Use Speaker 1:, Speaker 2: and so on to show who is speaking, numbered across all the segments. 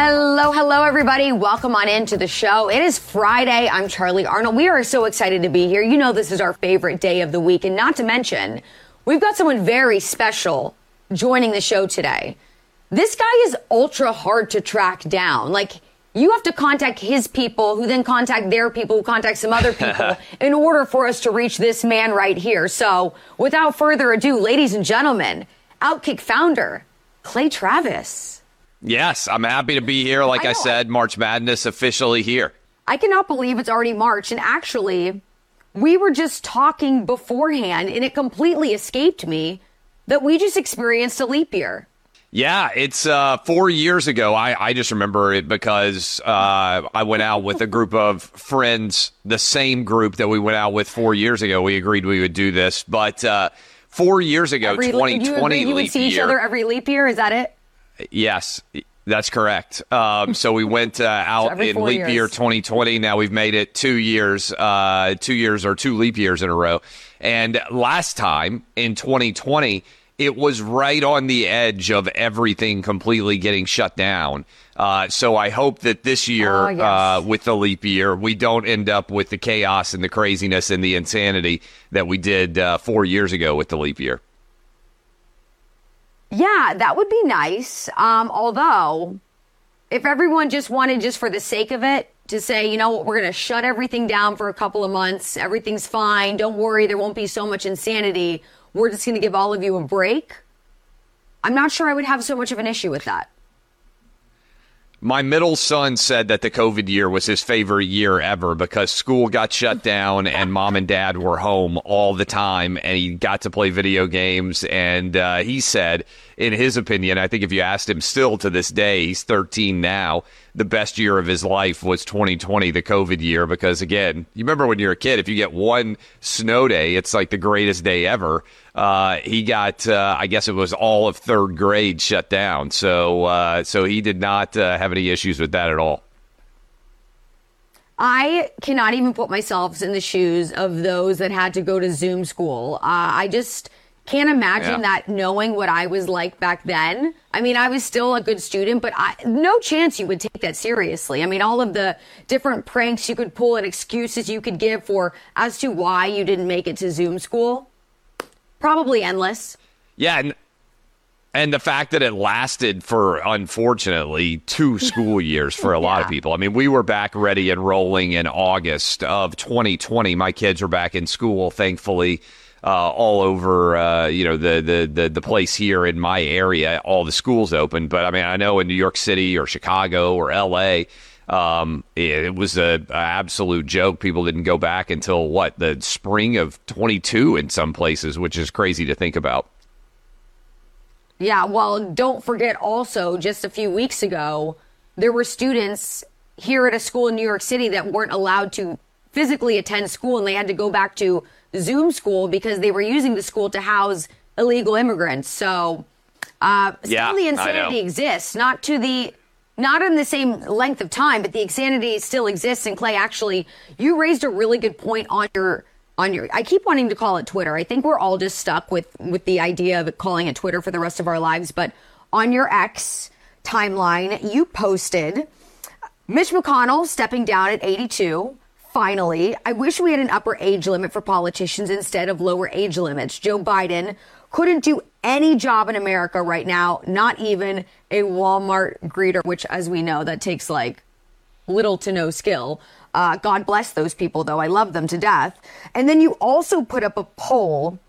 Speaker 1: Hello, hello, everybody. Welcome on into the show. It is Friday. I'm Charly Arnolt. We are so excited to be here. You know, this is our favorite day of the week. And not to mention, we've got someone very special joining the show today. This guy is ultra hard to track down. Like, you have to contact his people who then contact their people who contact some other people in order for us to reach this man right here. So without further ado, ladies and gentlemen, Outkick founder, Clay Travis.
Speaker 2: Yes, I'm happy to be here. Like I,
Speaker 1: I
Speaker 2: said, March Madness officially here.
Speaker 1: I cannot believe it's already March. And actually, we were just talking beforehand and it completely escaped me that we just experienced a leap year.
Speaker 2: Yeah, it's uh, four years ago. I, I just remember it because uh, I went out with a group of friends, the same group that we went out with four years ago. We agreed we would do this, but uh, four years ago,
Speaker 1: Every,
Speaker 2: 2020
Speaker 1: you, you would see
Speaker 2: year,
Speaker 1: each other every leap year. Is that it?
Speaker 2: Yes, that's correct. Um, so we went uh, out in leap
Speaker 1: years.
Speaker 2: year 2020. Now we've made it two years, uh, two years or two leap years in a row. And last time in 2020, it was right on the edge of everything completely getting shut down. Uh, so I hope that this year,
Speaker 1: Oh, yes.
Speaker 2: uh, with the leap year, we don't end up with the chaos and the craziness and the insanity that we did uh, four years ago with the leap year.
Speaker 1: Yeah, that would be nice. Um, although, if everyone just wanted, just for the sake of it, to say, you know what, we're going to shut everything down for a couple of months, everything's fine, don't worry, there won't be so much insanity, we're just going to give all of you a break. I'm not sure I would have so much of an issue with that.
Speaker 2: My middle son said that the COVID year was his favorite year ever because school got shut down and mom and dad were home all the time and he got to play video games. And uh, he said, in his opinion, I think if you asked him still to this day, he's 13 now, the best year of his life was 2020, the COVID year, because again, you remember when you're a kid, if you get one snow day, it's like the greatest day ever. Uh, he got, uh, I guess it was all of third grade shut down. So, uh, so he did not uh, have any issues with that at all.
Speaker 1: I cannot even put myself in the shoes of those that had to go to Zoom school. Uh, I just can't imagine
Speaker 2: Yeah.
Speaker 1: that knowing what I was like back then. I mean, I was still a good student, but I, no chance you would take that seriously. I mean, all of the different pranks you could pull and excuses you could give for as to why you didn't make it to Zoom school, probably endless.
Speaker 2: Yeah, and and the fact that it lasted for unfortunately two school years for a lot of people. I mean, we were back ready and rolling in August of 2020. My kids were back in school, thankfully. Uh, all over, uh, you know, the, the the the place here in my area, all the schools open. But I mean, I know in New York City or Chicago or L.A., um, it, it was a, a absolute joke. People didn't go back until what the spring of 22 in some places, which is crazy to think about.
Speaker 1: Yeah, well, don't forget also, just a few weeks ago, there were students here at a school in New York City that weren't allowed to physically attend school and they had to go back to Zoom school because they were using the school to house illegal immigrants. So, uh,
Speaker 2: Yeah,
Speaker 1: still the insanity exists, not to the, not in the same length of time, but the insanity still exists. And Clay, actually, you raised a really good point on your on your I keep wanting to call it Twitter. I think we're all just stuck with with the idea of calling it Twitter for the rest of our lives, but on your X timeline, you posted Mitch McConnell stepping down at 82. Finally, I wish we had an upper age limit for politicians instead of lower age limits. Joe Biden couldn't do any job in America right now, not even a Walmart greeter, which, as we know, that takes like little to no skill. Uh, God bless those people, though. I love them to death. And then you also put up a poll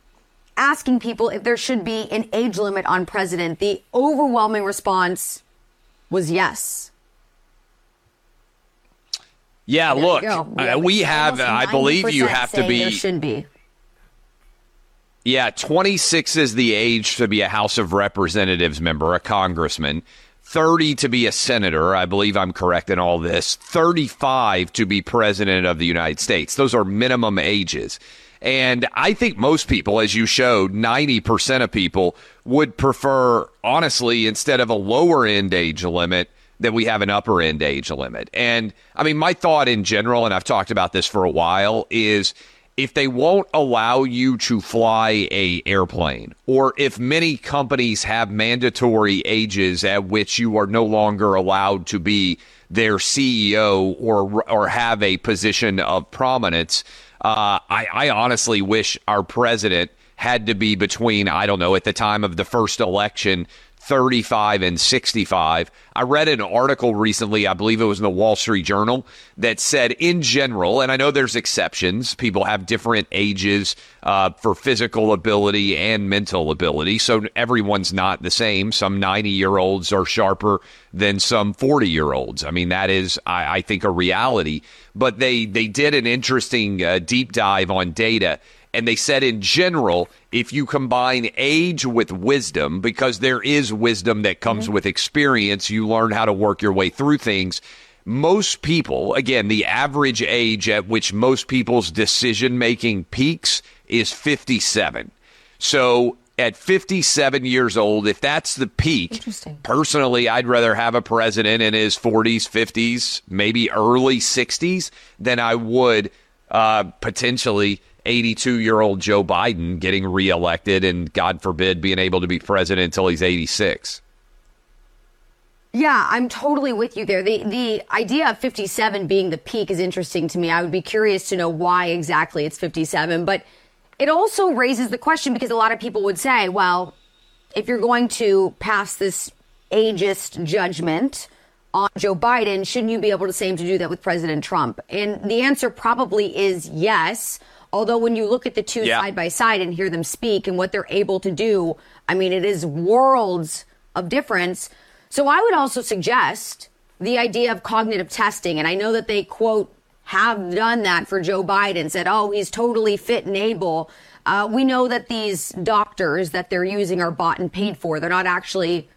Speaker 1: asking people if there should be an age limit on president. The overwhelming response was yes.
Speaker 2: Yeah,
Speaker 1: There
Speaker 2: look, uh,
Speaker 1: Yeah,
Speaker 2: we have, I believe you have to be,
Speaker 1: There should be.
Speaker 2: yeah, 26 is the age to be a House of Representatives member, a congressman. 30 to be a senator. I believe I'm correct in all this. 35 to be president of the United States. Those are minimum ages. And I think most people, as you showed, 90% of people would prefer, honestly, instead of a lower end age limit, that we have an upper end age limit. And I mean, my thought in general, and I've talked about this for a while, is if they won't allow you to fly a airplane or if many companies have mandatory ages at which you are no longer allowed to be their CEO or or have a position of prominence uh, I, I honestly wish our president had to be between I don't know at the time of the first election 35 and 65. I read an article recently, I believe it was in the Wall Street Journal, that said in general, and I know there's exceptions, people have different ages uh, for physical ability and mental ability. So everyone's not the same. Some 90 year olds are sharper than some 40 year olds. I mean, that is, I, I, think, a reality. But they, they did an interesting uh, deep dive on data and they said, in general, if you combine age with wisdom, because there is wisdom that comes mm-hmm. with experience, you learn how to work your way through things. Most people, again, the average age at which most people's decision making peaks is 57. So at 57 years old, if that's the peak, personally, I'd rather have a president in his 40s, 50s, maybe early 60s than I would uh, potentially 82 year old Joe Biden getting reelected and, God forbid, being able to be president until he's 86.
Speaker 1: Yeah, I'm totally with you there. The the idea of 57 being the peak is interesting to me. I would be curious to know why exactly it's 57, but it also raises the question because a lot of people would say, well, if you're going to pass this ageist judgment on Joe Biden, shouldn't you be able to say to do that with President Trump? And the answer probably is yes. Although when you look at the two yeah. side by side and hear them speak and what they're able to do, I mean, it is worlds of difference. So I would also suggest the idea of cognitive testing. And I know that they quote have done that for Joe Biden, said, oh, he's totally fit and able. Uh, we know that these doctors that they're using are bought and paid for. They're not actually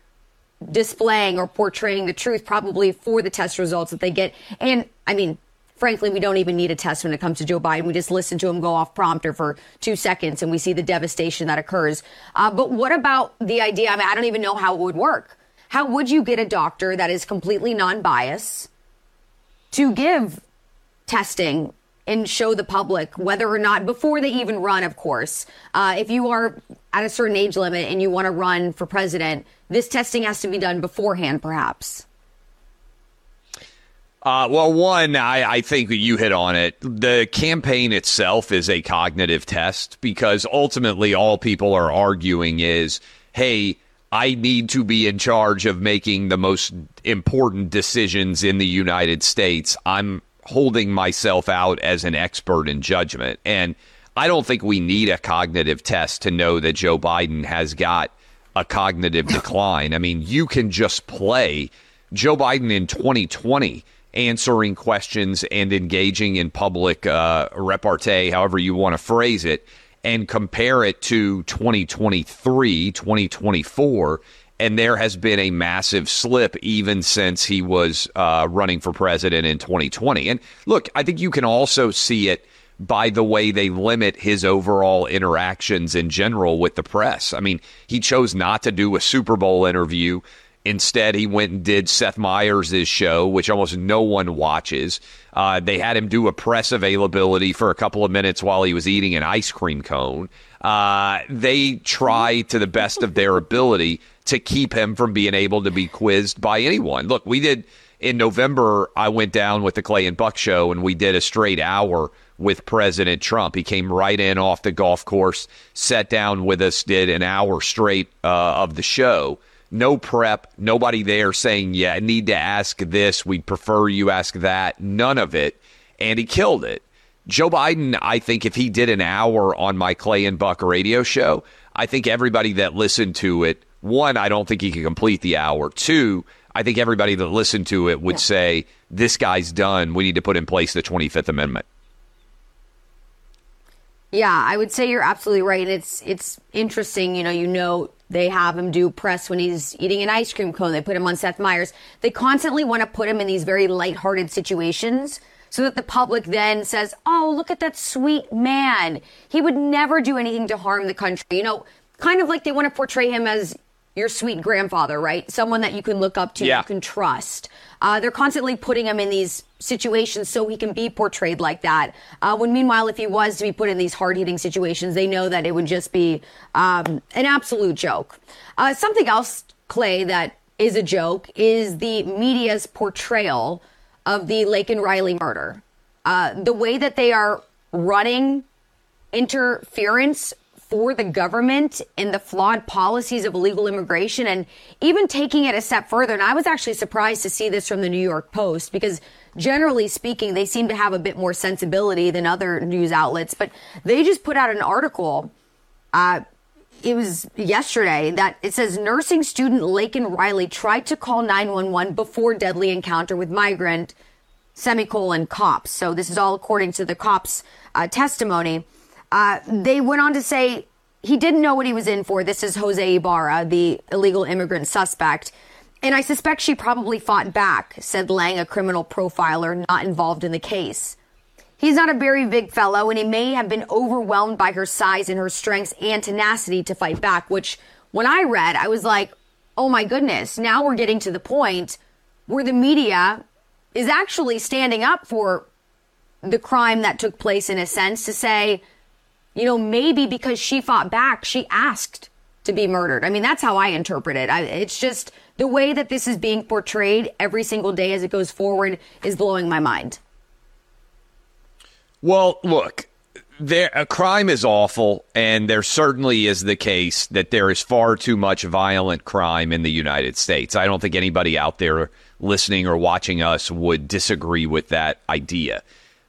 Speaker 1: displaying or portraying the truth, probably for the test results that they get. And I mean, frankly, we don't even need a test when it comes to Joe Biden. We just listen to him go off prompter for two seconds and we see the devastation that occurs. Uh, but what about the idea? I mean, I don't even know how it would work. How would you get a doctor that is completely non biased to give testing and show the public whether or not, before they even run, of course, uh, if you are at a certain age limit and you want to run for president, this testing has to be done beforehand, perhaps?
Speaker 2: Uh, well, one, I, I think you hit on it. The campaign itself is a cognitive test because ultimately all people are arguing is, hey, I need to be in charge of making the most important decisions in the United States. I'm holding myself out as an expert in judgment. And I don't think we need a cognitive test to know that Joe Biden has got a cognitive decline. I mean, you can just play Joe Biden in 2020 answering questions and engaging in public uh, repartee, however you want to phrase it, and compare it to 2023, 2024. And there has been a massive slip even since he was uh, running for president in 2020. And look, I think you can also see it by the way they limit his overall interactions in general with the press. I mean, he chose not to do a Super Bowl interview Instead, he went and did Seth Meyers' show, which almost no one watches. Uh, they had him do a press availability for a couple of minutes while he was eating an ice cream cone. Uh, they try to the best of their ability to keep him from being able to be quizzed by anyone. Look, we did in November, I went down with the Clay and Buck show and we did a straight hour with President Trump. He came right in off the golf course, sat down with us, did an hour straight uh, of the show no prep, nobody there saying, yeah, I need to ask this. We'd prefer you ask that. None of it. And he killed it. Joe Biden, I think if he did an hour on my Clay and Buck radio show, I think everybody that listened to it, one, I don't think he could complete the hour. Two, I think everybody that listened to it would yeah. say, this guy's done. We need to put in place the 25th Amendment.
Speaker 1: Yeah, I would say you're absolutely right. It's it's interesting, you know, you know they have him do press when he's eating an ice cream cone. They put him on Seth Meyers. They constantly want to put him in these very lighthearted situations so that the public then says, "Oh, look at that sweet man. He would never do anything to harm the country." You know, kind of like they want to portray him as your sweet grandfather, right? Someone that you can look up to,
Speaker 2: Yeah.
Speaker 1: you can trust. Uh, they're constantly putting him in these situations so he can be portrayed like that. Uh, when meanwhile, if he was to be put in these hard hitting situations, they know that it would just be um, an absolute joke. Uh, something else, Clay, that is a joke is the media's portrayal of the Laken Riley murder. Uh, the way that they are running interference for the government and the flawed policies of illegal immigration and even taking it a step further. And I was actually surprised to see this from the New York Post because generally speaking, they seem to have a bit more sensibility than other news outlets, but they just put out an article. Uh, it was yesterday that it says nursing student Laken Riley tried to call 911 before deadly encounter with migrant semicolon cops. So this is all according to the cops' uh, testimony. Uh, they went on to say he didn't know what he was in for. This is Jose Ibarra, the illegal immigrant suspect. And I suspect she probably fought back, said Lang, a criminal profiler not involved in the case. He's not a very big fellow, and he may have been overwhelmed by her size and her strengths and tenacity to fight back, which when I read, I was like, oh my goodness, now we're getting to the point where the media is actually standing up for the crime that took place in a sense to say, you know, maybe because she fought back, she asked to be murdered. I mean, that's how I interpret it. I, it's just the way that this is being portrayed every single day as it goes forward is blowing my mind.
Speaker 2: Well, look, there a crime is awful, and there certainly is the case that there is far too much violent crime in the United States. I don't think anybody out there listening or watching us would disagree with that idea.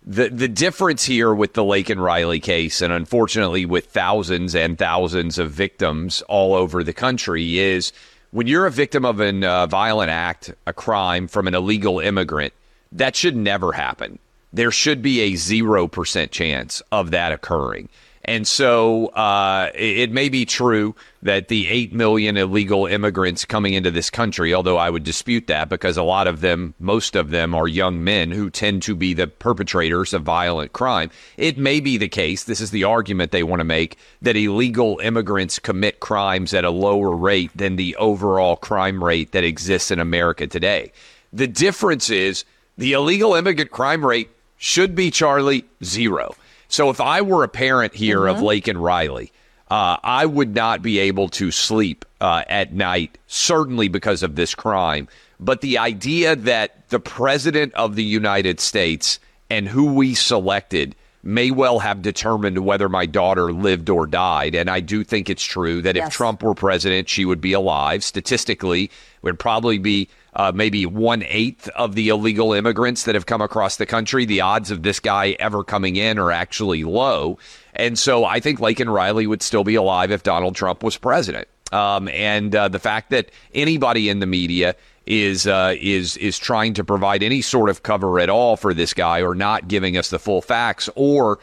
Speaker 2: The the difference here with the Laken Riley case, and unfortunately with thousands and thousands of victims all over the country, is when you're a victim of a uh, violent act, a crime from an illegal immigrant, that should never happen there should be a 0% chance of that occurring. And so uh, it, it may be true that the 8 million illegal immigrants coming into this country, although I would dispute that because a lot of them, most of them, are young men who tend to be the perpetrators of violent crime. It may be the case, this is the argument they want to make, that illegal immigrants commit crimes at a lower rate than the overall crime rate that exists in America today. The difference is the illegal immigrant crime rate should be Charly zero. So if I were a parent here mm-hmm. of Laken Riley, uh, I would not be able to sleep uh, at night, certainly because of this crime. But the idea that the president of the United States and who we selected may well have determined whether my daughter lived or died. And I do think it's true that yes. if Trump were president, she would be alive. Statistically, would probably be uh, maybe one eighth of the illegal immigrants that have come across the country. The odds of this guy ever coming in are actually low. And so I think Laken Riley would still be alive if Donald Trump was president. Um, and uh, the fact that anybody in the media is uh, is is trying to provide any sort of cover at all for this guy or not giving us the full facts or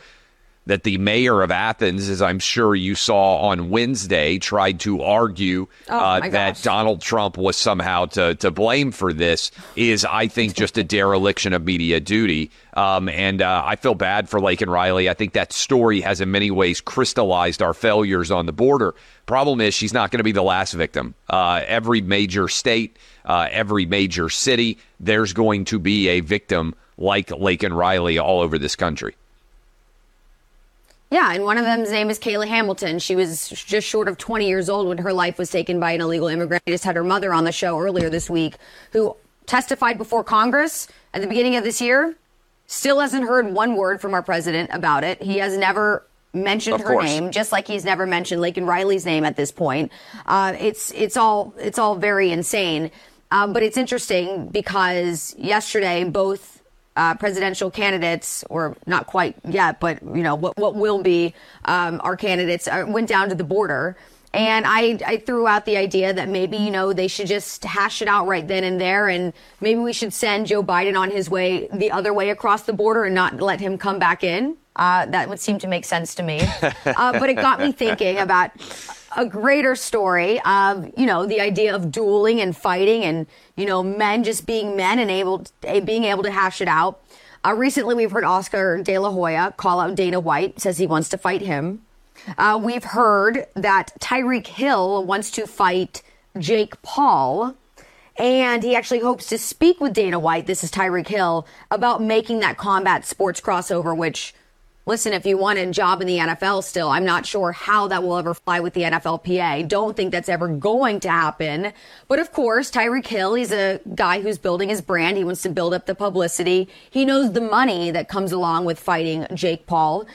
Speaker 2: that the mayor of Athens, as I'm sure you saw on Wednesday, tried to argue
Speaker 1: oh,
Speaker 2: uh, that Donald Trump was somehow to, to blame for this is, I think, just a dereliction of media duty. Um, and uh, I feel bad for Laken Riley. I think that story has, in many ways, crystallized our failures on the border. Problem is, she's not going to be the last victim. Uh, every major state, uh, every major city, there's going to be a victim like Laken Riley all over this country.
Speaker 1: Yeah, and one of them's name is Kayla Hamilton. She was just short of 20 years old when her life was taken by an illegal immigrant. I just had her mother on the show earlier this week who testified before Congress at the beginning of this year. Still hasn't heard one word from our president about it. He has never mentioned
Speaker 2: of
Speaker 1: her
Speaker 2: course.
Speaker 1: name, just like he's never mentioned Laken Riley's name at this point. Uh, it's it's all it's all very insane. Um, but it's interesting because yesterday both uh, presidential candidates, or not quite yet, but you know what what will be um, our candidates, uh, went down to the border. And I, I threw out the idea that maybe, you know, they should just hash it out right then and there. And maybe we should send Joe Biden on his way the other way across the border and not let him come back in. Uh, that would seem to make sense to me. Uh, but it got me thinking about a greater story of, you know, the idea of dueling and fighting and, you know, men just being men and able, to, being able to hash it out. Uh, recently, we've heard Oscar De La Hoya call out Dana White, says he wants to fight him. Uh, we've heard that Tyreek Hill wants to fight Jake Paul. And he actually hopes to speak with Dana White, this is Tyreek Hill, about making that combat sports crossover, which, listen, if you want a job in the NFL still, I'm not sure how that will ever fly with the NFLPA. Don't think that's ever going to happen. But of course, Tyreek Hill, he's a guy who's building his brand. He wants to build up the publicity. He knows the money that comes along with fighting Jake Paul.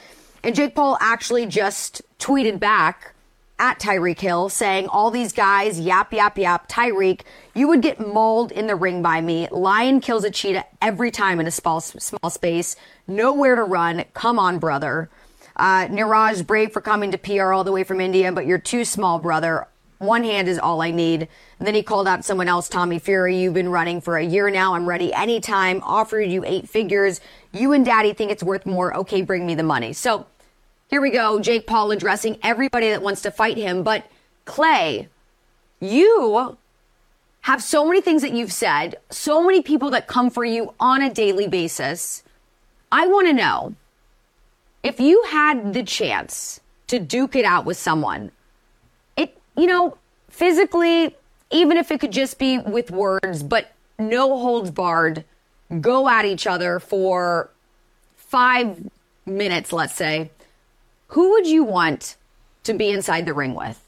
Speaker 1: And Jake Paul actually just tweeted back at Tyreek Hill saying, All these guys, yap, yap, yap. Tyreek, you would get mauled in the ring by me. Lion kills a cheetah every time in a small, small space. Nowhere to run. Come on, brother. Uh, Neeraj, brave for coming to PR all the way from India, but you're too small, brother. One hand is all I need. And then he called out someone else, Tommy Fury. You've been running for a year now. I'm ready anytime. Offered you eight figures. You and daddy think it's worth more. Okay, bring me the money. So here we go. Jake Paul addressing everybody that wants to fight him. But Clay, you have so many things that you've said, so many people that come for you on a daily basis. I want to know if you had the chance to duke it out with someone, it, you know, physically, even if it could just be with words, but no holds barred, go at each other for five minutes, let's say who would you want to be inside the ring with?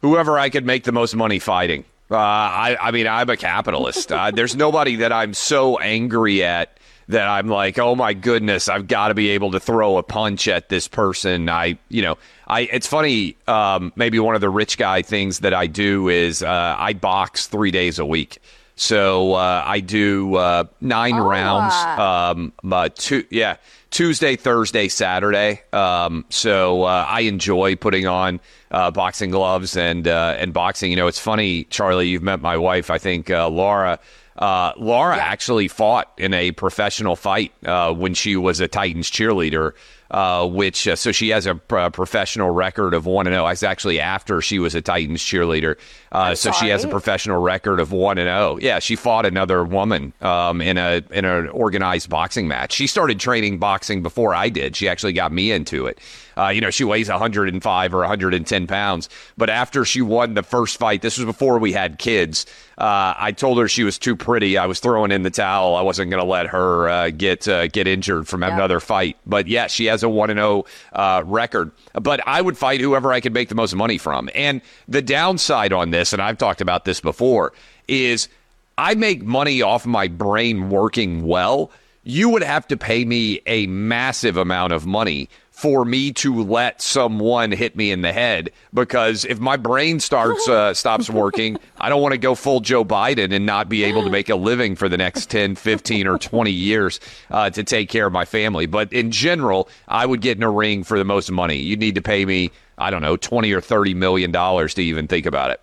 Speaker 2: Whoever I could make the most money fighting. Uh, I, I mean, I'm a capitalist. uh, there's nobody that I'm so angry at that I'm like, oh my goodness, I've got to be able to throw a punch at this person. I, you know, I. It's funny. Um, maybe one of the rich guy things that I do is uh, I box three days a week. So uh, I do uh, nine oh, rounds. Um, uh, two, yeah, Tuesday, Thursday, Saturday. Um, so uh, I enjoy putting on uh, boxing gloves and uh, and boxing. You know, it's funny, Charly. You've met my wife, I think, Laura. Laura yeah. actually fought in a professional fight when she was a Titans cheerleader uh, which uh, so she has a professional record of one and zero. Oh. It's actually after she was a Titans cheerleader, uh, so she has a professional record of one and zero. Oh. Yeah, she fought another woman um, in a in an organized boxing match. She started training boxing before I did. She actually got me into it. Uh, you know, she weighs 105 or 110 pounds. But after she won the first fight, this was before we had kids. Uh, I told her she was too pretty. I was throwing in the towel. I wasn't going to let her uh, get uh, get injured from yeah. another fight. But yeah, she has a one and zero oh, uh, record. But I would fight whoever I could make the most money from. And the downside on this, and I've talked about this before, is I make money off my brain working well. You would have to pay me a massive amount of money for me to let someone hit me in the head because if my brain starts uh, stops working, I don't want to go full Joe Biden and not be able to make a living for the next 10, 15 or 20 years uh, to take care of my family. But in general, I would get in a ring for the most money. You'd need to pay me, I don't know, 20 or 30 million dollars to even think about it.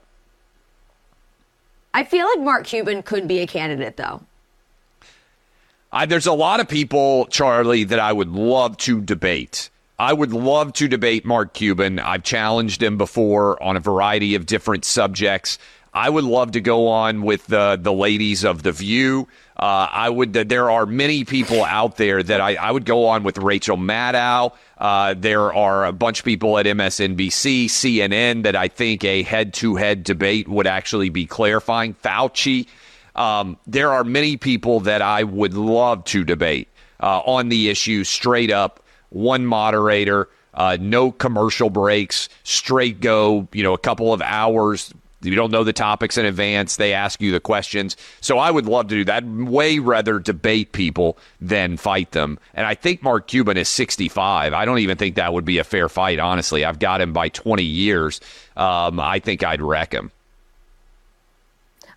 Speaker 1: I feel like Mark Cuban could be a candidate though.
Speaker 2: I, there's a lot of people, Charly, that I would love to debate. I would love to debate Mark Cuban. I've challenged him before on a variety of different subjects. I would love to go on with the the ladies of the View. Uh, I would. There are many people out there that I, I would go on with Rachel Maddow. Uh, there are a bunch of people at MSNBC, CNN that I think a head to head debate would actually be clarifying. Fauci. Um, there are many people that I would love to debate uh, on the issue straight up one moderator, uh, no commercial breaks, straight go, you know, a couple of hours. You don't know the topics in advance. They ask you the questions. So I would love to do that. Way rather debate people than fight them. And I think Mark Cuban is 65. I don't even think that would be a fair fight, honestly. I've got him by 20 years. Um, I think I'd wreck him.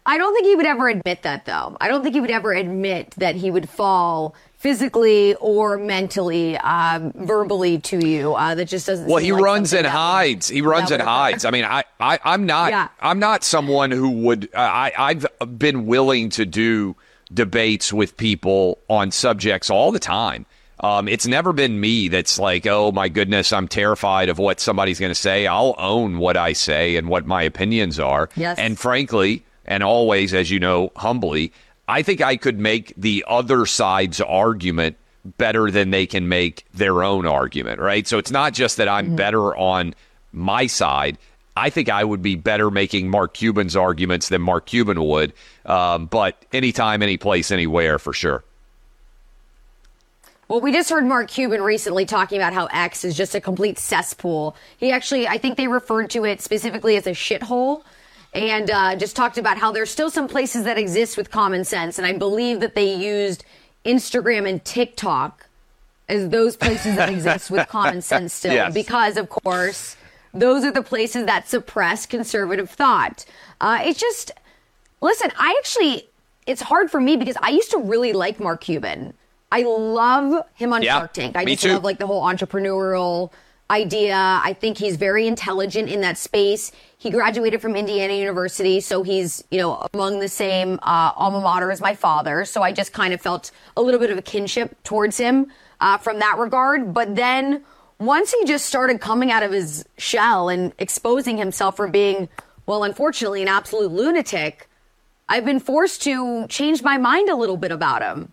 Speaker 1: I don't think he would ever admit that, though. I don't think he would ever admit that he would fall physically or mentally, um, verbally to you. Uh, that just doesn't.
Speaker 2: Well, he
Speaker 1: like
Speaker 2: runs and hides. He runs and hides. I mean, I, I, I'm not. Yeah. I'm not someone who would. Uh, I, I've been willing to do debates with people on subjects all the time. Um, it's never been me that's like, oh my goodness, I'm terrified of what somebody's going to say. I'll own what I say and what my opinions are.
Speaker 1: Yes.
Speaker 2: And frankly, and always, as you know, humbly, I think I could make the other side's argument better than they can make their own argument, right? So it's not just that I'm mm-hmm. better on my side. I think I would be better making Mark Cuban's arguments than Mark Cuban would. Um, but anytime, any place, anywhere, for sure.
Speaker 1: Well, we just heard Mark Cuban recently talking about how X is just a complete cesspool. He actually, I think they referred to it specifically as a shithole and uh, just talked about how there's still some places that exist with common sense. And I believe that they used Instagram and TikTok as those places that exist with common sense still. Yes. Because, of course, those are the places that suppress conservative thought. Uh, it's just, listen, I actually, it's hard for me because I used to really like Mark Cuban. I love him on yeah, Shark Tank. I just too. love like the whole entrepreneurial idea. I think he's very intelligent in that space. He graduated from Indiana University, so he's, you know, among the same uh, alma mater as my father. So I just kind of felt a little bit of a kinship towards him uh, from that regard. But then once he just started coming out of his shell and exposing himself for being, well, unfortunately, an absolute lunatic, I've been forced to change my mind a little bit about him.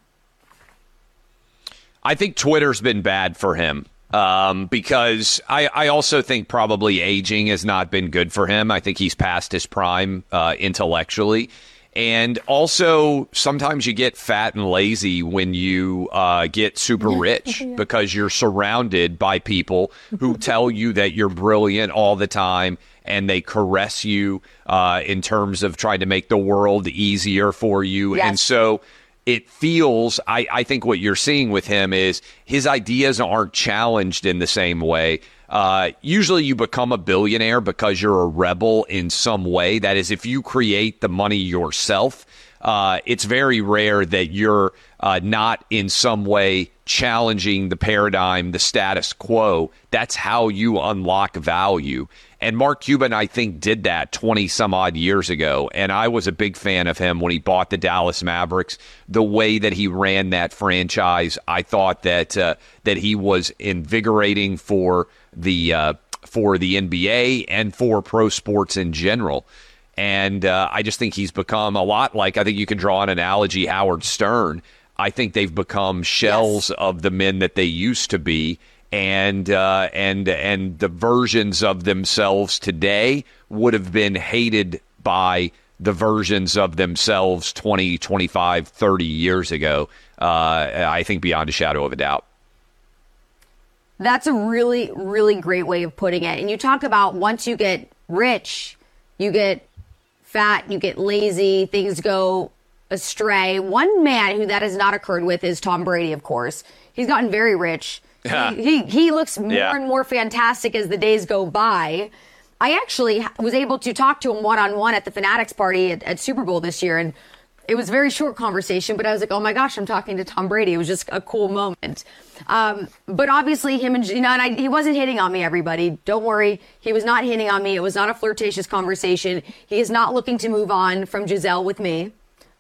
Speaker 2: I think Twitter's been bad for him um, because I, I, also think probably aging has not been good for him. I think he's past his prime uh, intellectually. And also, sometimes you get fat and lazy when you uh, get super rich yeah. because you're surrounded by people who tell you that you're brilliant all the time and they caress you uh, in terms of trying to make the world easier for you. Yes. And so it feels I, I think what you're seeing with him is his ideas aren't challenged in the same way. Uh, usually you become a billionaire because you're a rebel in some way. That is, if you create the money yourself, uh, it's very rare that you're uh, not in some way challenging the paradigm, the status quo. That's how you unlock value. And Mark Cuban, I think, did that 20 some odd years ago. And I was a big fan of him when he bought the Dallas Mavericks. The way that he ran that franchise, I thought that uh, that he was invigorating for the uh, for the NBA and for pro sports in general. And uh, I just think he's become a lot like I think you can draw an analogy Howard Stern. I think they've become shells yes. of the men that they used to be and uh, and and the versions of themselves today would have been hated by the versions of themselves 20, 25, 30 years ago. Uh, I think beyond a shadow of a doubt.
Speaker 1: That's a really, really great way of putting it. And you talk about once you get rich, you get fat, you get lazy, things go astray. One man who that has not occurred with is Tom Brady, of course. He's gotten very rich he, he, he looks more yeah. and more fantastic as the days go by. I actually was able to talk to him one on one at the Fanatics party at, at, Super Bowl this year, and it was a very short conversation. But I was like, "Oh my gosh, I'm talking to Tom Brady." It was just a cool moment. Um, but obviously, him and you know, and I, he wasn't hitting on me. Everybody, don't worry, he was not hitting on me. It was not a flirtatious conversation. He is not looking to move on from Gisele with me.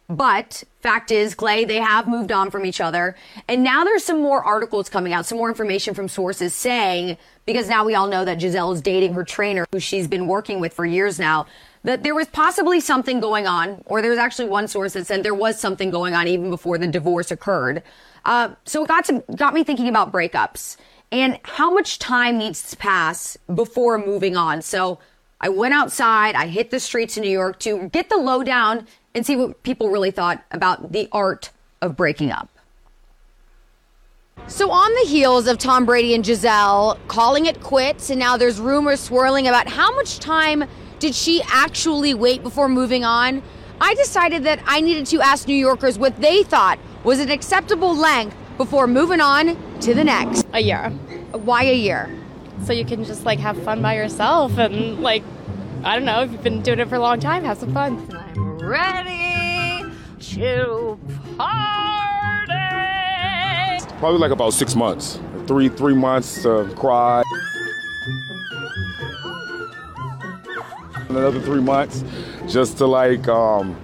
Speaker 1: But fact is, Clay, they have moved on from each other. And now there's some more articles coming out, some more information from sources saying, because now we all know that Gisele is dating her trainer, who she's been working with for years now, that there was possibly something going on, or there was actually one source that said there was something going on even before the divorce occurred. Uh, so it got to, got me thinking about breakups and how much time needs to pass before moving on. So I went outside, I hit the streets in New York to get the lowdown and see what people really thought about the art of breaking up. So, on the heels of Tom Brady and Gisele calling it quits, and now there's rumors swirling about how much time did she actually wait before moving on, I decided that I needed to ask New Yorkers what they thought was an acceptable length before moving on to the next.
Speaker 3: A year.
Speaker 1: Why a year?
Speaker 3: So you can just like have fun by yourself and like, I don't know, if you've been doing it for a long time, have some fun
Speaker 1: ready to party.
Speaker 4: Probably like about six months. Three three months to cry. Another three months just to like um,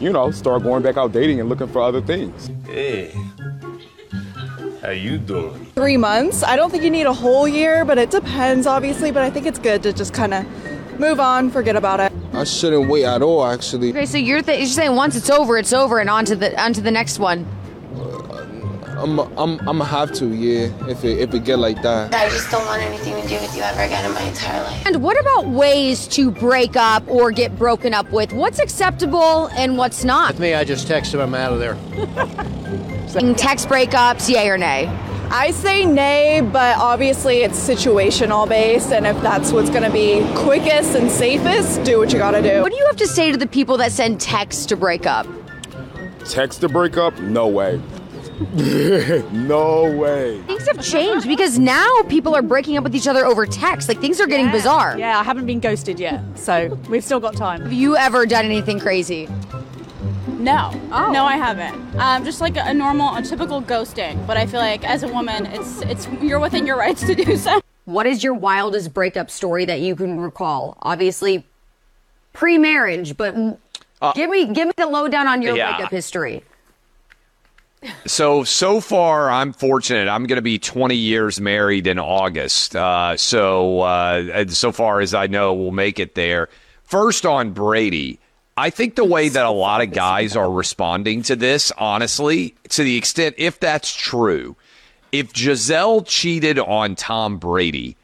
Speaker 4: you know, start going back out dating and looking for other things.
Speaker 5: Hey. How you doing?
Speaker 6: Three months. I don't think you need a whole year, but it depends, obviously. But I think it's good to just kind of move on, forget about it.
Speaker 7: I shouldn't wait at all, actually.
Speaker 1: Okay, so you're, th- you're saying once it's over, it's over, and on to the on to the next one.
Speaker 7: Uh, I'm I'm I'm gonna have to, yeah. If it if it get like that.
Speaker 8: I just don't want anything to do with you ever again in my entire life.
Speaker 1: And what about ways to break up or get broken up with? What's acceptable and what's not?
Speaker 9: With me, I just text him, I'm out of there.
Speaker 1: Text breakups, yay or nay?
Speaker 6: I say nay, but obviously it's situational based, and if that's what's going to be quickest and safest, do what you got to do.
Speaker 1: What do you have to say to the people that send texts to break up?
Speaker 4: Text to break up? No way. no way.
Speaker 1: Things have changed because now people are breaking up with each other over text. Like things are getting bizarre.
Speaker 10: Yeah, I haven't been ghosted yet, so we've still got time.
Speaker 1: Have you ever done anything crazy?
Speaker 11: No,
Speaker 1: Oh.
Speaker 11: no, I haven't. Um, just like a normal, a typical ghosting. But I feel like as a woman, it's it's you're within your rights to do so.
Speaker 1: What is your wildest breakup story that you can recall? Obviously, pre-marriage, but give me give me the lowdown on your
Speaker 2: yeah.
Speaker 1: breakup history.
Speaker 2: So so far, I'm fortunate. I'm going to be 20 years married in August. Uh, so uh, so far as I know, we'll make it there. First on Brady, I think the way that a lot of guys are responding to this, honestly, to the extent if that's true, if Gisele cheated on Tom Brady,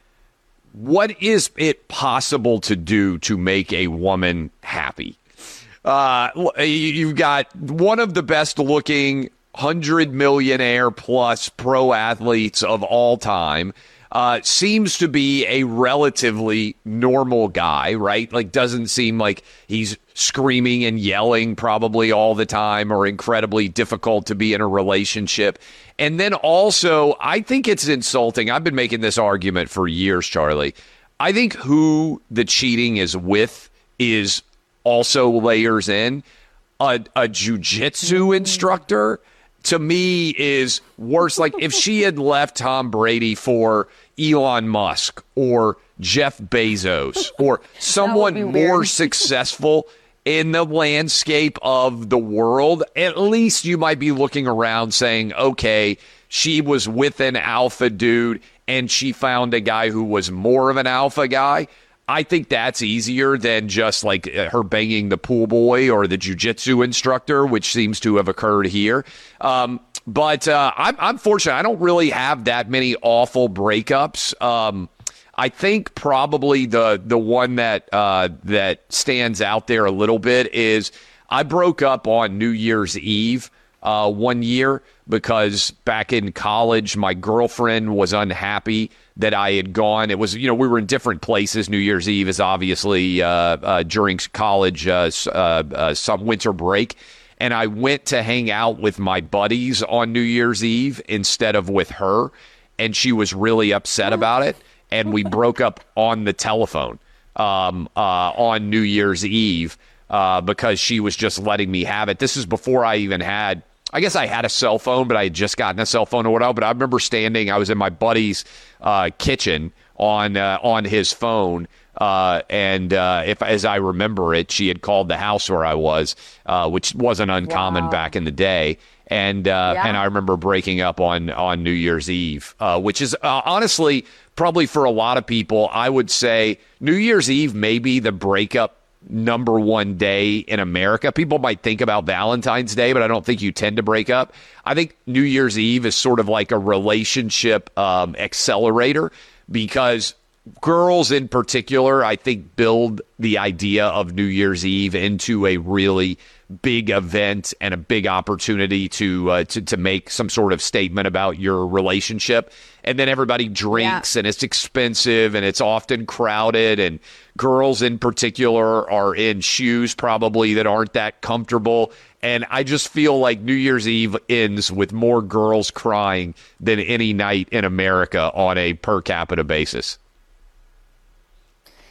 Speaker 2: what is it possible to do to make a woman happy? Uh, you've got one of the best looking hundred millionaire plus pro athletes of all time. Uh, seems to be a relatively normal guy, right? Like, doesn't seem like he's screaming and yelling probably all the time or incredibly difficult to be in a relationship. And then also, I think it's insulting. I've been making this argument for years, Charly. I think who the cheating is with is also layers in a, a jujitsu instructor to me is worse. Like if she had left Tom Brady for Elon Musk or Jeff Bezos or someone more
Speaker 1: weird.
Speaker 2: successful in the landscape of the world, at least you might be looking around saying, okay, she was with an alpha dude and she found a guy who was more of an alpha guy. I think that's easier than just like uh, her banging the pool boy or the jujitsu instructor, which seems to have occurred here. Um, but uh, I'm, I'm fortunate. I don't really have that many awful breakups. Um, I think probably the the one that uh, that stands out there a little bit is I broke up on New Year's Eve uh, one year because back in college, my girlfriend was unhappy that I had gone. It was, you know, we were in different places. New Year's Eve is obviously uh, uh, during college, uh, uh, uh, some winter break. And I went to hang out with my buddies on New Year's Eve instead of with her. And she was really upset about it. And we broke up on the telephone um, uh, on New Year's Eve uh, because she was just letting me have it. This is before I even had. I guess I had a cell phone, but I had just gotten a cell phone or whatever. But I remember standing. I was in my buddy's uh, kitchen on uh, on his phone, uh, and uh, if as I remember it, she had called the house where I was, uh, which wasn't uncommon back in the day. And uh,
Speaker 1: Yeah.
Speaker 2: and I remember breaking up on on New Year's Eve, uh, which is uh, honestly probably for a lot of people, I would say New Year's Eve may be the breakup number one day in America. People might think about Valentine's Day, but I don't think you tend to break up. I think New Year's Eve is sort of like a relationship um, accelerator because girls in particular, I think, build the idea of New Year's Eve into a really big event and a big opportunity to uh, to to make some sort of statement about your relationship. And then everybody drinks, and it's expensive, and it's often crowded, and girls in particular are in shoes probably that aren't that comfortable. And I just feel like New Year's Eve ends with more girls crying than any night in America on a per capita basis.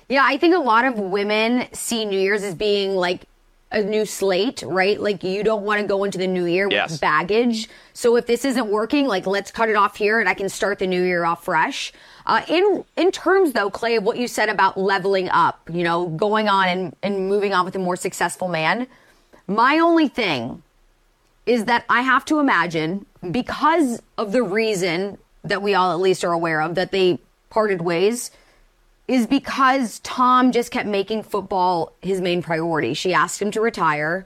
Speaker 1: Yeah, I think a lot of women see New Year's as being like a new slate, right? Like you don't want to go into the new year
Speaker 2: Yes.
Speaker 1: with baggage. So if this isn't working, like let's cut it off here and I can start the new year off fresh. Uh, in in terms though, Clay, of what you said about leveling up, you know, going on and, and moving on with a more successful man, my only thing is that I have to imagine because of the reason that we all at least are aware of that they parted ways is because Tom just kept making football his main priority. She asked him to retire.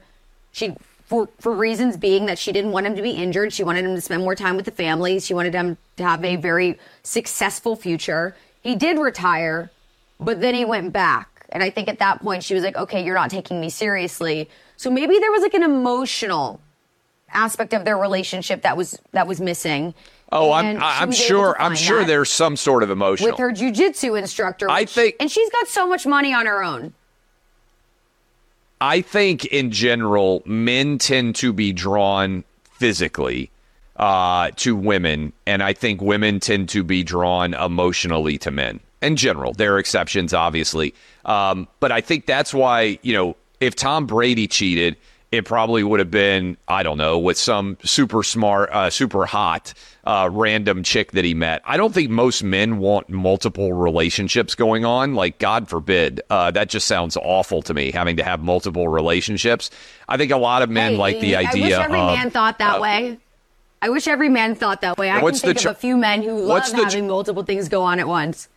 Speaker 1: She for for reasons being that she didn't want him to be injured. She wanted him to spend more time with the family. She wanted him to have a very successful future. He did retire, but then he went back. And I think at that point she was like, "Okay, you're not taking me seriously." So maybe there was like an emotional aspect of their relationship that was that was missing.
Speaker 2: Oh, I'm I'm sure I'm sure there's some sort of emotional.
Speaker 1: with her jujitsu instructor.
Speaker 2: I think-
Speaker 1: and she's got so much money on her own.
Speaker 2: I think in general, men tend to be drawn physically uh, to women, and I think women tend to be drawn emotionally to men. In general, there are exceptions, obviously, um, but I think that's why you know if Tom Brady cheated, it probably would have been I don't know with some super smart, uh, super hot uh, random chick that he met. I don't think most men want multiple relationships going on. Like God forbid, uh, that just sounds awful to me having to have multiple relationships. I think a lot of men
Speaker 1: Hey,
Speaker 2: like the idea.
Speaker 1: I wish every
Speaker 2: of,
Speaker 1: man thought that
Speaker 2: uh,
Speaker 1: way. I wish every man thought that way. I can
Speaker 2: the
Speaker 1: think
Speaker 2: ch-
Speaker 1: of a few men who love
Speaker 2: what's the ch-
Speaker 1: having multiple things go on at once.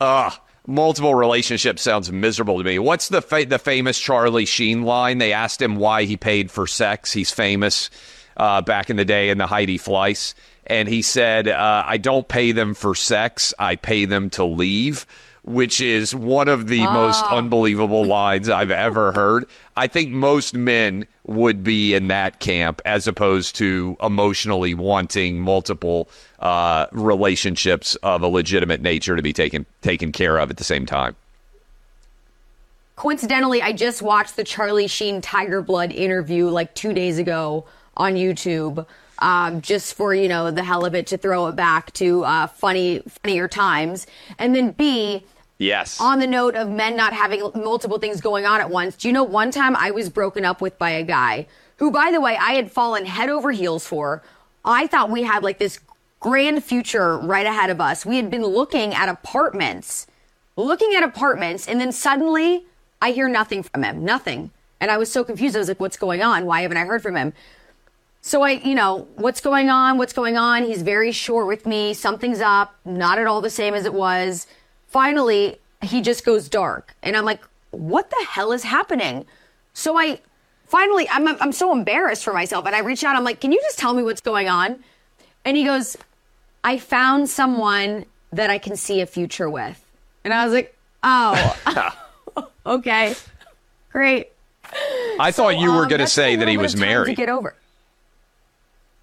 Speaker 2: Ugh, multiple relationships sounds miserable to me. What's the fa- the famous Charlie Sheen line? They asked him why he paid for sex. He's famous uh, back in the day in the Heidi Fleiss, and he said, uh, "I don't pay them for sex. I pay them to leave." Which is one of the most unbelievable lines I've ever heard. I think most men would be in that camp as opposed to emotionally wanting multiple uh, relationships of a legitimate nature to be taken taken care of at the same time.
Speaker 1: Coincidentally, I just watched the Charlie Sheen Tiger Blood interview like two days ago on YouTube, um, just for you know the hell of it to throw it back to uh, funny, funnier times. And then B,
Speaker 2: Yes.
Speaker 1: on the note of men not having multiple things going on at once, do you know one time I was broken up with by a guy who, by the way, I had fallen head over heels for. I thought we had like this grand future right ahead of us. We had been looking at apartments, looking at apartments, and then suddenly I hear nothing from him, nothing. And I was so confused. I was like, what's going on? Why haven't I heard from him? So I, you know, what's going on? What's going on? He's very short with me. Something's up. Not at all the same as it was. Finally, he just goes dark. And I'm like, what the hell is happening? So I finally, I'm, I'm so embarrassed for myself. And I reach out. I'm like, can you just tell me what's going on? And he goes, I found someone that I can see a future with. And I was like, oh, okay, great.
Speaker 2: I thought you were
Speaker 1: Um,
Speaker 2: going to say that he was
Speaker 1: time To
Speaker 2: married.
Speaker 1: get over.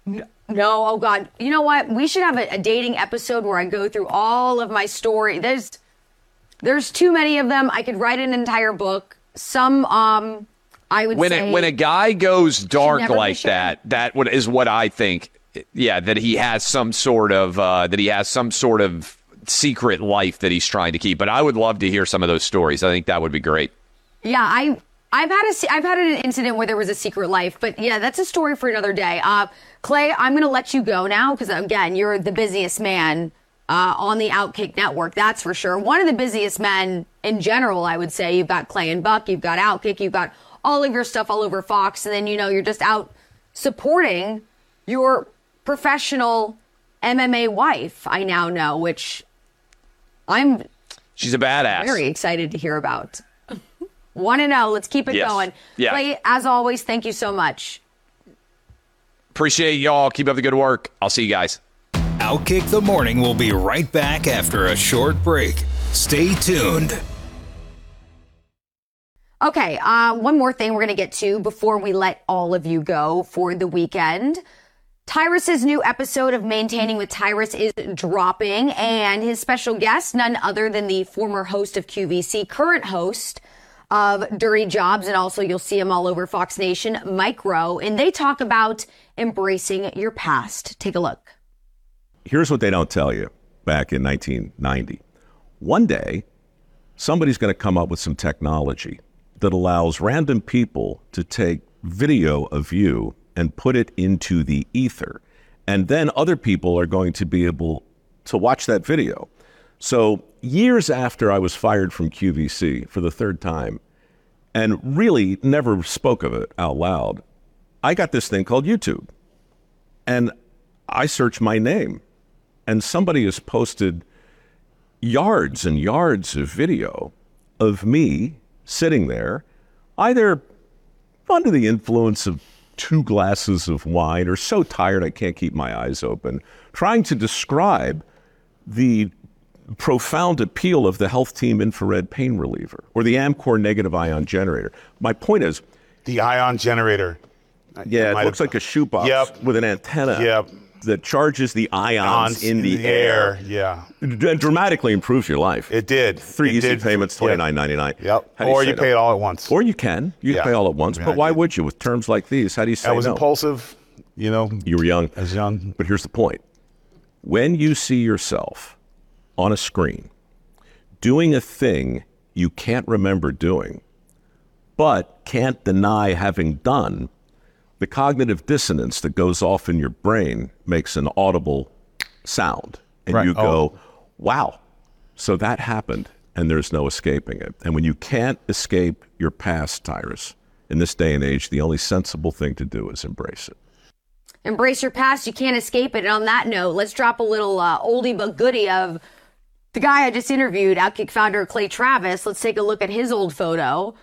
Speaker 1: No, no, oh God. You know what? We should have a, a dating episode where I go through all of my story. There's there's too many of them. I could write an entire book. Some um I would
Speaker 2: When
Speaker 1: say
Speaker 2: a, when a guy goes dark like that, that what is what I think. Yeah, that he has some sort of uh, that he has some sort of secret life that he's trying to keep. But I would love to hear some of those stories. I think that would be great.
Speaker 1: Yeah, I I've had a I've had an incident where there was a secret life, but yeah, that's a story for another day. Uh, Clay, I'm going to let you go now because again, you're the busiest man uh, on the Outkick Network. That's for sure. One of the busiest men in general, I would say. You've got Clay and Buck, you've got Outkick, you've got all of your stuff all over Fox, and then you know you're just out supporting your professional MMA wife. I now know, which I'm
Speaker 2: She's a badass.
Speaker 1: very excited to hear about. Want to know? Let's keep it
Speaker 2: Yes.
Speaker 1: going.
Speaker 2: Yeah.
Speaker 1: Clay, as always, thank you so much.
Speaker 2: Appreciate y'all. Keep up the good work. I'll see you guys.
Speaker 9: Outkick the Morning will be right back after a short break. Stay tuned.
Speaker 1: Okay, uh, one more thing we're going to get to before we let all of you go for the weekend. Tyrus's new episode of Maintaining with Tyrus is dropping, and his special guest, none other than the former host of QVC, current host of Dirty Jobs, and also you'll see him all over Fox Nation, Mike Rowe, and they talk about embracing your past. Take a look.
Speaker 12: Here's what they don't tell you back in 1990. One day, somebody's going to come up with some technology that allows random people to take video of you and put it into the ether. And then other people are going to be able to watch that video. So, years after I was fired from QVC for the third time, and really never spoke of it out loud, I got this thing called YouTube. And I searched my name, and somebody has posted yards and yards of video of me sitting there, either under the influence of two glasses of wine or so tired I can't keep my eyes open, trying to describe the profound appeal of the health team infrared pain reliever or the Amcor negative ion generator. My point is
Speaker 13: the ion generator.
Speaker 12: Yeah, it looks
Speaker 13: have-
Speaker 12: like a shoebox
Speaker 13: Yep.
Speaker 12: with an antenna
Speaker 13: Yep.
Speaker 12: That charges the ions in, the, air.
Speaker 13: Yeah.
Speaker 12: and dramatically improves your life.
Speaker 13: It did.
Speaker 12: Three
Speaker 13: It
Speaker 12: easy
Speaker 13: did.
Speaker 12: payments, twenty nine ninety nine.
Speaker 13: Yep. Or you
Speaker 12: no?
Speaker 13: pay it all at once.
Speaker 12: Or you can. You
Speaker 13: Yeah.
Speaker 12: can pay all at once.
Speaker 13: Yeah,
Speaker 12: but why would you with terms like these? How do you say
Speaker 13: I was
Speaker 12: no?
Speaker 13: impulsive, you know.
Speaker 12: You were young.
Speaker 13: I was young.
Speaker 12: But here's the point. When you see yourself on a screen doing a thing you can't remember doing, but can't deny having done, the cognitive dissonance that goes off in your brain makes an audible sound. And
Speaker 13: Right.
Speaker 12: you go,
Speaker 13: Oh.
Speaker 12: wow. So that happened, and there's no escaping it. And when you can't escape your past, Tyrus, in this day and age, the only sensible thing to do is embrace it.
Speaker 1: Embrace your past. You can't escape it. And on that note, let's drop a little uh, oldie but goodie of the guy I just interviewed, Outkick founder Clay Travis. Let's take a look at his old photo,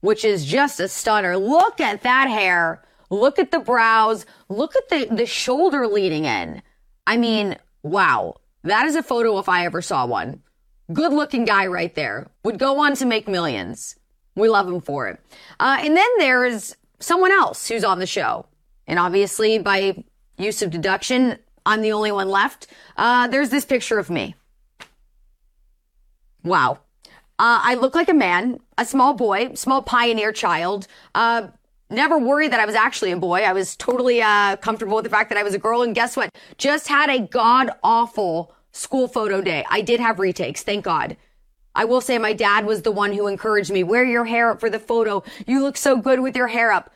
Speaker 1: which is just a stunner. Look at that hair. Look at the brows. Look at the, the shoulder leading in. I mean, wow. That is a photo if I ever saw one. Good looking guy right there. Would go on to make millions. We love him for it. Uh, and then there's someone else who's on the show. And obviously, by use of deduction, I'm the only one left. Uh, there's this picture of me. Wow. Uh, I look like a man, a small boy, small pioneer child. Uh, never worried that I was actually a boy. I was totally uh, comfortable with the fact that I was a girl. And guess what? Just had a god awful school photo day. I did have retakes, thank God. I will say my dad was the one who encouraged me. Wear your hair up for the photo. You look so good with your hair up.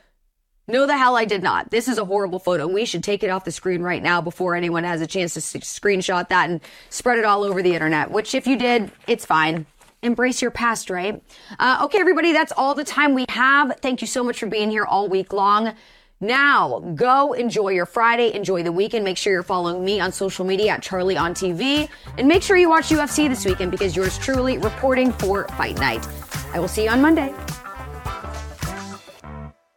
Speaker 1: No, the hell I did not. This is a horrible photo. We should take it off the screen right now before anyone has a chance to screenshot that and spread it all over the internet, which if you did, it's fine. Embrace your past, right? Uh, okay, everybody, that's all the time we have. Thank you so much for being here all week long. Now, go enjoy your Friday, enjoy the weekend. Make sure you're following me on social media at Charly on TV. And make sure you watch UFC this weekend because yours truly reporting for Fight Night. I will see you on Monday.